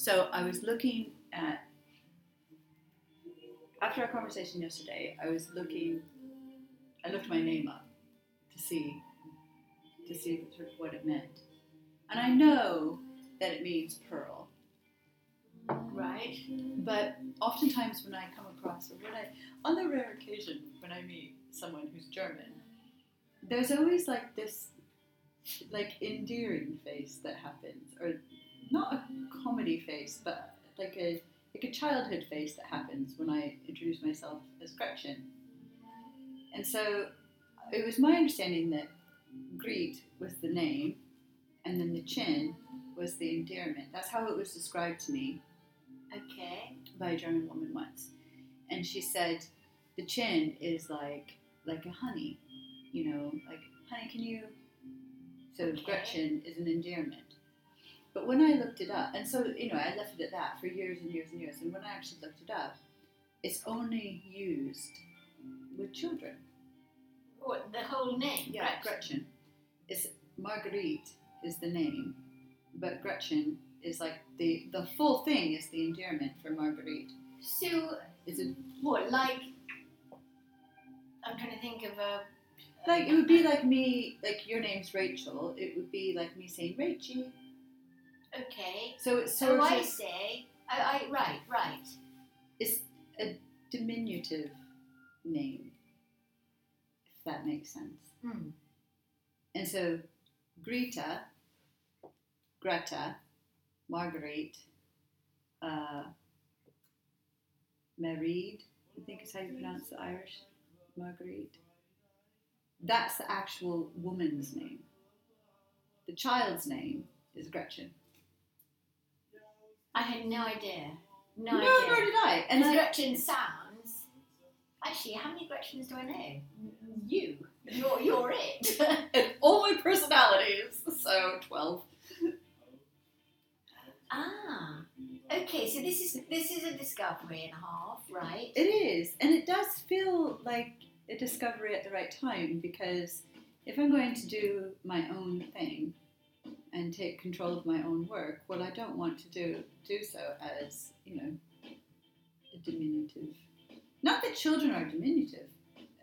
So I was looking at after our conversation yesterday. I was looking. I looked my name up to see to see sort of what it meant, and I know that it means pearl. Right. But oftentimes when I come across, or when I, on the rare occasion when I meet someone who's German, there's always like this, like endearing face that happens, or not a comedy face, but like a like a childhood face that happens when I introduce myself as Gretchen. And so it was my understanding that Greet was the name, and then the chin was the endearment. That's how it was described to me Okay. by a German woman once, and she said the chin is like like a honey, you know, like honey, can you? So Okay. Gretchen is an endearment. But when I looked it up, and so you know, I left it at that for years and years and years, and when I actually looked it up, it's only used with children. What the whole name? Yeah, Gretchen. Gretchen. Is Marguerite is the name, but Gretchen is like the the full thing is the endearment for Marguerite. So Is it what? Like I'm trying to think of a. like it would be like me like your name's Rachel. It would be like me saying Rachel. Okay. So it's So sort I of say. I, I right right. it's a diminutive name, if that makes sense. Hmm. And so Greta, Greta, Marguerite, uh, I think is how you pronounce the Irish, Marguerite. That's the actual woman's name. The child's name is Gretchen. I had no idea. No, No, idea. nor did I. And I, Gretchen sounds. Actually, how many Gretchens do I know? You. You're you're it. and all my personalities, so 12. ah. Okay, so this is this is a discovery and a half, right? It is, and it does feel like a discovery at the right time because if I'm going to do my own thing and take control of my own work, well, I don't want to do do so as you know a diminutive. Not that children are diminutive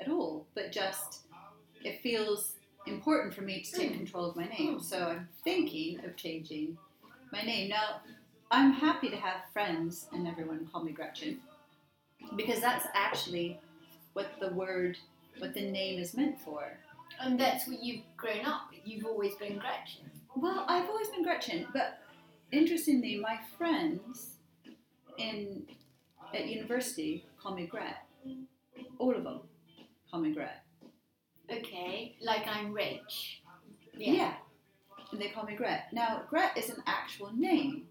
at all, but just it feels important for me to take control of my name. So I'm thinking of changing my name now. I'm happy to have friends and everyone call me Gretchen because that's actually what the word, what the name is meant for. And that's what you've grown up with. You've always been Gretchen. Well, I've always been Gretchen, but interestingly, my friends in at university call me Gret. All of them call me Gret. Okay, like I'm rich. Yeah. And they call me Gret. Now, Gret is an actual name,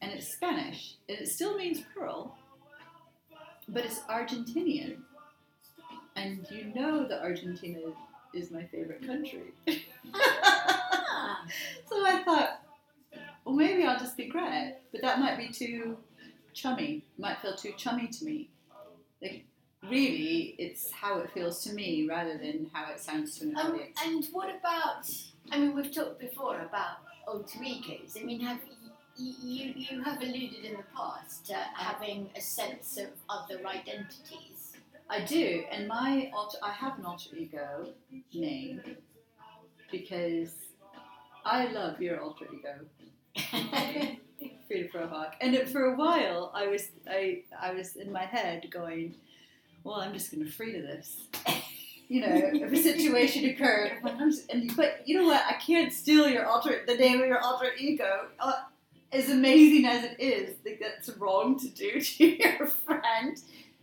and it's Spanish, and it still means pearl, but it's Argentinian. And you know that Argentina is my favorite country. So I thought, well, maybe I'll just be Gret, but that might be too chummy. Might feel too chummy to me. Like, really, it's how it feels to me rather than how it sounds to an um, audience. and what about? I mean, we've talked before about alter egos. I mean, have you you, you have alluded in the past to having a sense of other identities? I do, and my alter, I have an alter ego name because I love your alter ego, Frida Frohawk. And it, for a while, I was I I was in my head going, well, I'm just going to Frida this. You know, if a situation occurred, I'm like, I'm just, and you, but you know what? I can't steal your alter the name of your alter ego. Uh, as amazing as it is, like that's wrong to do to your friend.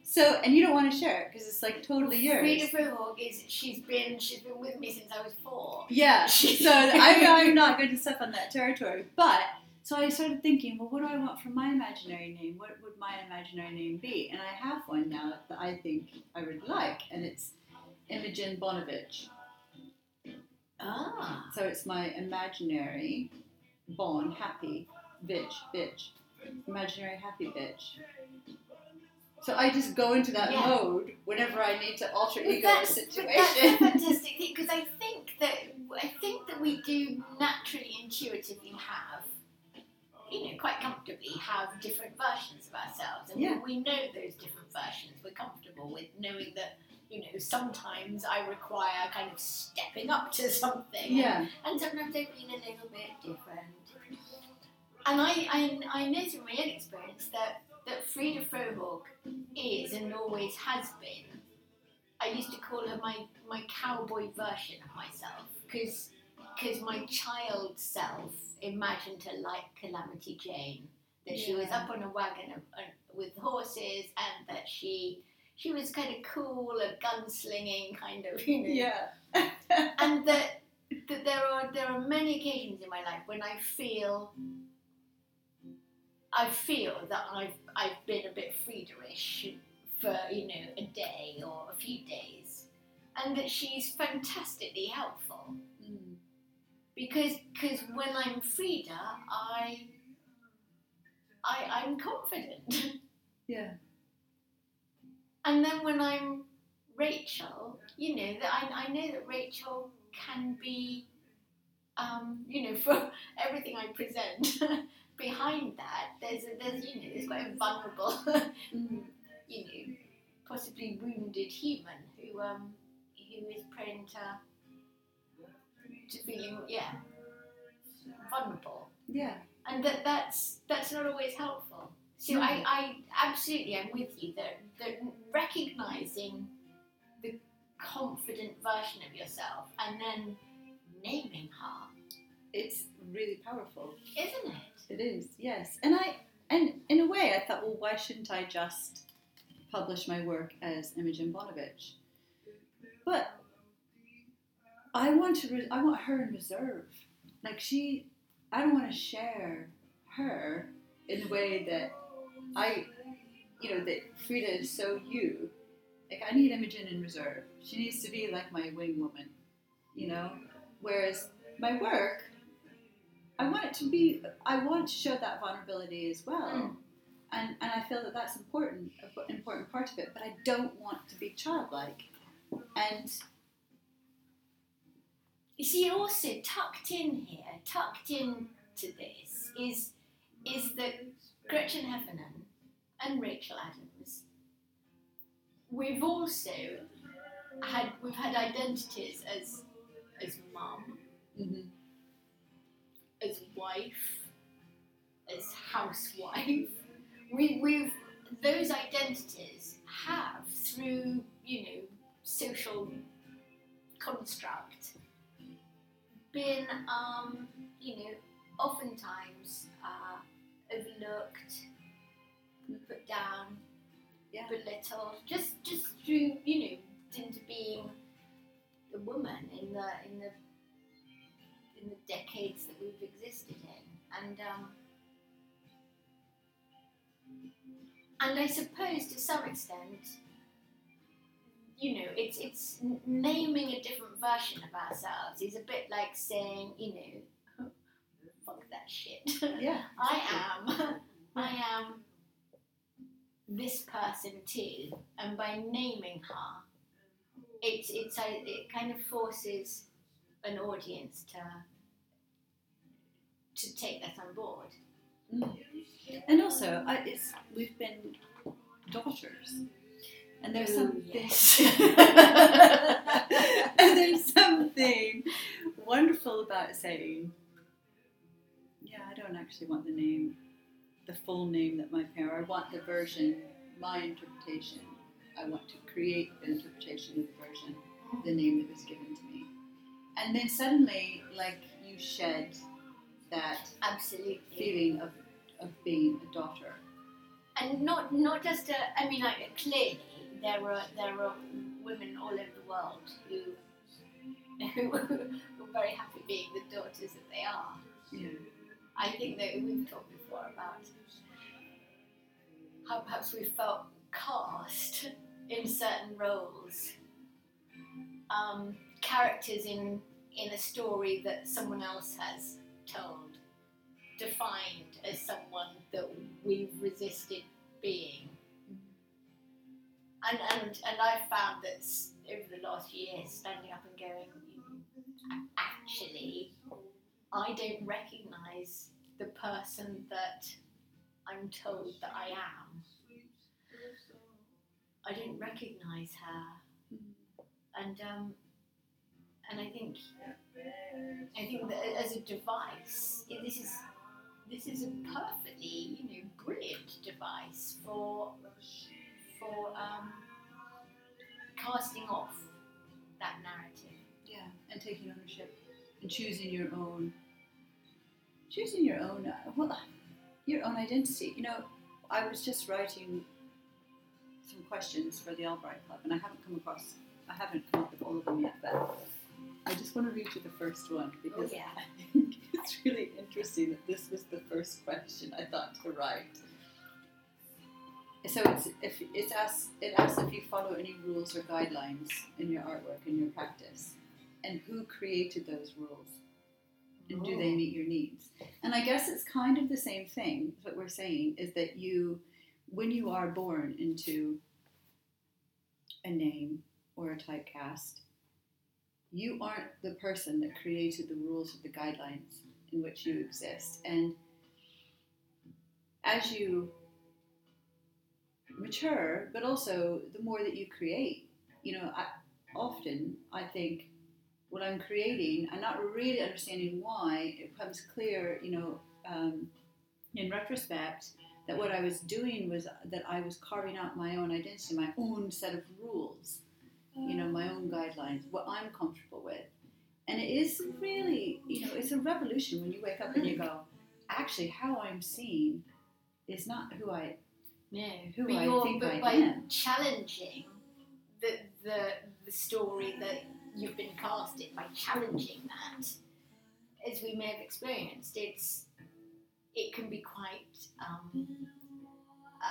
So, and you don't want to share it because it's like totally yours. Frida Frohawk is she's been she's been with me since I was four. Yeah. So I'm, I'm not going to step on that territory. But so I started thinking, well, what do I want for my imaginary name? What would my imaginary name be? And I have one now that I think I would like, and it's Imogen Bonovich. Ah. So it's my imaginary Bon happy bitch bitch imaginary happy bitch. So I just go into that Yeah. mode whenever I need to alter But ego a that's, but that's a situation. fantastic thing because I think that I think that we do naturally, intuitively have, you know, quite comfortably have different versions of ourselves, and Yeah. we know those different versions. We're comfortable with knowing that. You know, sometimes I require kind of stepping up to something, Yeah. and sometimes I've been a little bit different. And I, I, I know from my own experience that, that Frida Frohawk is and always has been. I used to call her my, my cowboy version of myself because my child self imagined her like Calamity Jane. That she was up on a wagon of, uh, with horses and that she she was kind of cool, a gunslinging kind of, you know, Yeah. and that, that there are there are many occasions in my life when I feel I feel that I've I've been a bit Friederish for you know a day or a few days, and that she's fantastically helpful Mm. because because when I'm Frida, I I I'm confident. Yeah. And then when I'm Rachel, you know that I, I know that Rachel can be, um, you know, for everything I present, behind that there's a, there's you know there's quite a vulnerable, Mm. you know, possibly wounded human who um who is prone to to feeling yeah vulnerable Yeah. and that that's that's not always helpful. So. I, I absolutely I'm with you that that recognizing the confident version of yourself and then naming her, It's really powerful. isn't it? It is, yes. And I, and in a way, I thought, well, why shouldn't I just publish my work as Imogen Bonovich? But I want to, re- I want her in reserve. Like she, I don't want to share her in a way that I, you know, that Frida is so you. Like I need Imogen in reserve. She needs to be like my wing woman, you know. Whereas my work, I want it to be. I want to show that vulnerability as well, Mm. and and I feel that that's important, an important part of it. But I don't want to be childlike, and You see, also tucked in here, tucked in to this is is that Gretchen Heffernan and Rachel Adams. We've also had we've had identities as as mum, mhm, as wife, as housewife. We, we've those identities have through you know social construct been um, you know oftentimes uh, overlooked, put down, Yeah. belittled, just just through you know into being a woman in the in the in the decades that we've existed in, and um, and I suppose to some extent, you know, it's it's naming a different version of ourselves is a bit like saying, you know, fuck that shit. yeah, I am, I am this person too, and by naming her, it's it's a, it kind of forces an audience to to take that on board. Mm. and also I, it's we've been daughters, and there's Oh, something. yes. and there's something wonderful about saying, yeah, I don't actually want the name, the full name that my parent. I want the version, my interpretation. I want to create the interpretation of the version, the name that was given to me. And then suddenly, like you shed that Absolutely. feeling of, of being a daughter. and not not just a, I mean like clearly there are there are women all over the world who who are very happy being the daughters that they are. Yeah. I think that we've talked before about how perhaps we felt cast in certain roles, um, characters in in a story that someone else has told, defined as someone that we've resisted being. And and and I've found that over the last year, standing up and going, actually, I don't recognise the person that I'm told that I am, I didn't recognise her, and um, and I think I think that as a device, this is this is a perfectly you know brilliant device for for um, casting off that narrative. Yeah, and taking ownership and choosing your own, choosing your own, uh, well, your own identity. You know, I was just writing some questions for the Albright Club, and I haven't come across, I haven't come up with all of them yet, but I just want to read you the first one oh, because yeah. I think it's really interesting that this was the first question I thought to write. So it's if it's asks it asks if you follow any rules or guidelines in your artwork in your practice, and who created those rules, and do they oh. meet your needs? And I guess it's kind of the same thing. What we're saying is that you, when you are born into a name or a typecast, you aren't the person that created the rules or the guidelines in which you exist. And as you mature, but also the more that you create, you know, I, often I think what I'm creating, I'm not really understanding why, it becomes clear, you know, um, in retrospect, that what I was doing was that I was carving out my own identity, my own set of rules, you know, my own guidelines, what I'm comfortable with. And it is really, you know, it's a revolution when you wake up and you go, actually, how I'm seen is not who I No, Who but I think but I by am. challenging the the the story that you've been casted, by challenging that, as we may have experienced, it's it can be quite um,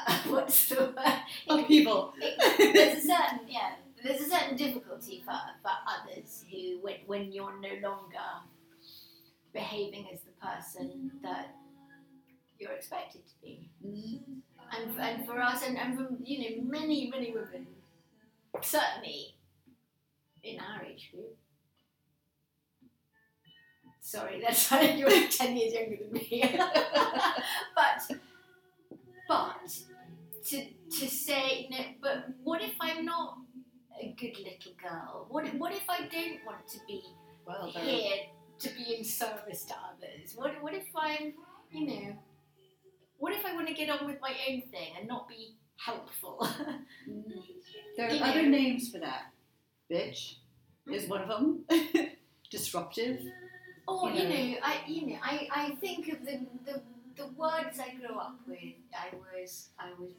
uh, what's the word? It can be- upheaval. it- there's a certain yeah, there's a certain difficulty for, for others who when when you're no longer behaving as the person that you're expected to be Mm, and, and for us, and, and you know many many women, certainly in our age group. Sorry, that's why you're ten years younger than me. but but to to say no, but what if I'm not a good little girl? What if, what if I don't want to be Well, here to be in service to others? What, what if I'm, you know, what if I want to get on with my own thing and not be helpful? Mm. there You are other know. names for that. Bitch is one of them. Disruptive. or You you know. know, I you know, I, I think of the, the the words I grew up with. I was I was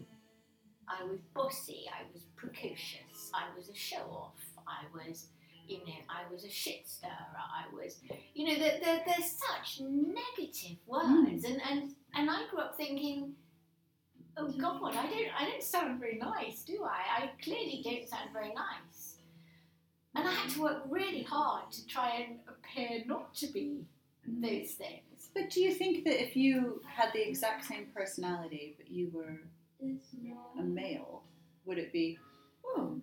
I was bossy. I was precocious. I was a show off. I was. You know, I was a shit stirrer. I was, you know, there, there, there's such negative words, hmm. and, and and I grew up thinking, oh hmm. God, I don't I don't sound very nice, do I? I clearly don't sound very nice. And I had to work really hard to try and appear not to be hmm. those things. But do you think that if you had the exact same personality, but you were a male, would it be, oh,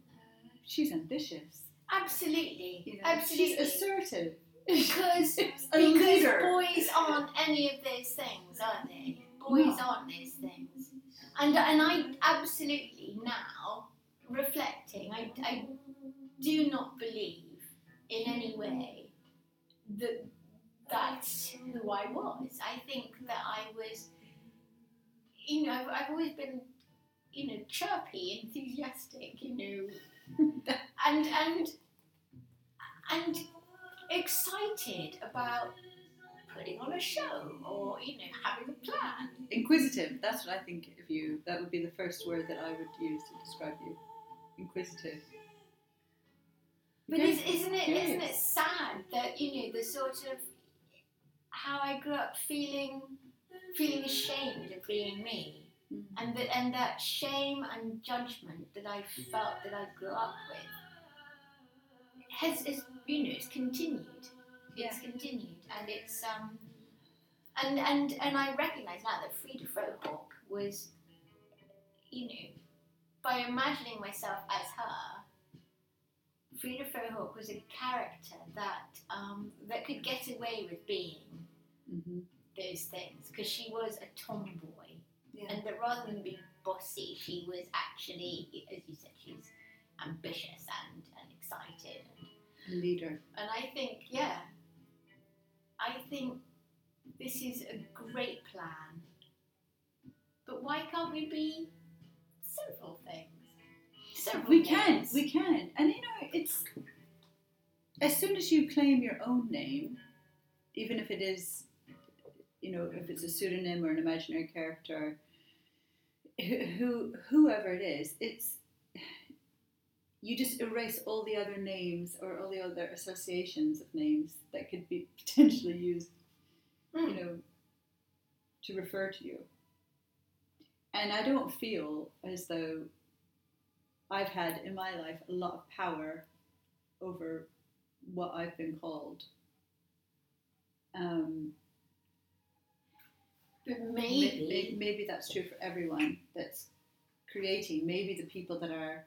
she's ambitious? Absolutely, You know, absolutely. She's assertive. because because boys aren't any of those things, are they? Boys No. aren't those things. And and I absolutely now reflecting, I, I do not believe in any way that that's who I was. I think that I was, you know, I've, always been, you know, chirpy, enthusiastic, you know, and and and excited about putting on a show or you know having a plan. Inquisitive. That's what I think of you. That would be the first word that I would use to describe you. Inquisitive. But is, isn't it Curious. isn't it sad that you know the sort of how I grew up feeling feeling ashamed of being me Mm. and that and that shame and judgment that I felt that I grew up with has is you know it's continued. It's continued and it's um and and and I recognise now that Frida Frohawk was you know by imagining myself as her Frida Frohawk was a character that um, that could get away with being Mhm. Those things because she was a tomboy Yeah. And that rather than being bossy, she was actually, as you said, she's ambitious and, and excited. And, Leader. and I think, yeah, I think this is a great plan. But why can't we be several things? Several We can, we can. And you know, it's as soon as you claim your own name, even if it is, you know, if it's a pseudonym or an imaginary character, who, who whoever it is, it's you just erase all the other names or all the other associations of names that could be potentially used, Hmm. you know, to refer to you. And I don't feel as though I've had in my life a lot of power over what I've been called. Um, But may- maybe. maybe that's true for everyone that's creating. Maybe the people that are,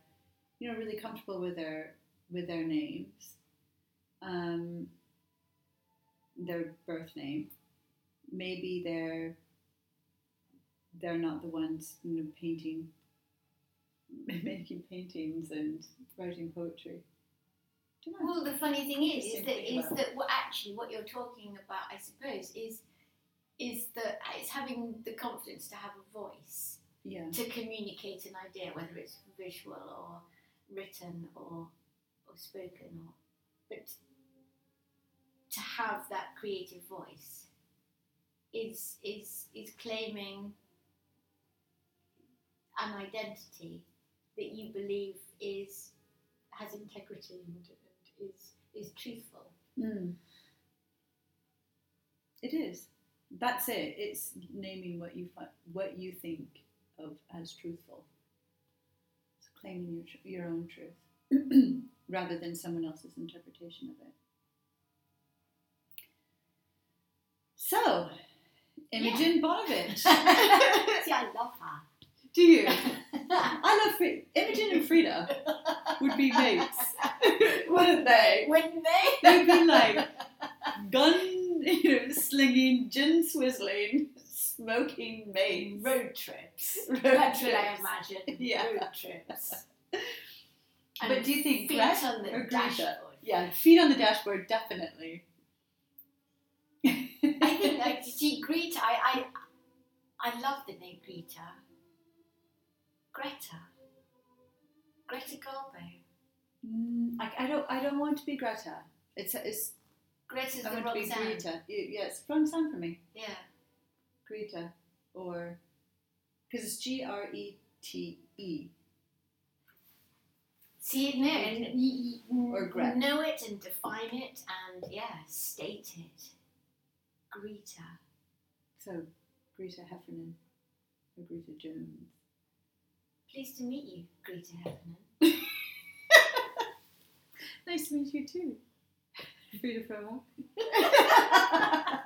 you know, really comfortable with their with their names, um, their birth name. Maybe they're they're not the ones you know, painting, making paintings and writing poetry. Well, the funny thing is, is that is that what actually what you're talking about, I suppose, is is that it's having the confidence to have a voice yeah, to communicate an idea, whether it's visual or written or or spoken, or but to have that creative voice is is is claiming an identity that you believe is has integrity and, and is is truthful. Mm. It is. That's it. It's naming what you fi- what you think of as truthful. It's claiming your your own truth rather than someone else's interpretation of it. So, Imogen Bonovich. See, I love her. Do you? I love Frida. Imogen and Frida would be mates, wouldn't they? Wouldn't they? They'd be like gun, slinging, gin swizzling, smoking mates. road trips. Road That's what I imagine. Yeah. Road trips. But do you think feet Greta on the or Greta? dashboard? Yeah, feet on the dashboard, definitely. I think like you see Greta. I, I I love the name Greta. Greta. Greta Garbo. Mm, I, I don't. I don't want to be Greta. It's it's. Greta's I the want to be Greta. Y- Yeah, it's wrong sound for me. Yeah. Greta, or because it's G R E T E. See it there, and you, Or Gret. know it and define it, and yeah, state it. Greta. So, Greta Heffernan or Greta Jones. Pleased to meet you, Greta Heffernan. Nice to meet you too, Fais le flamand.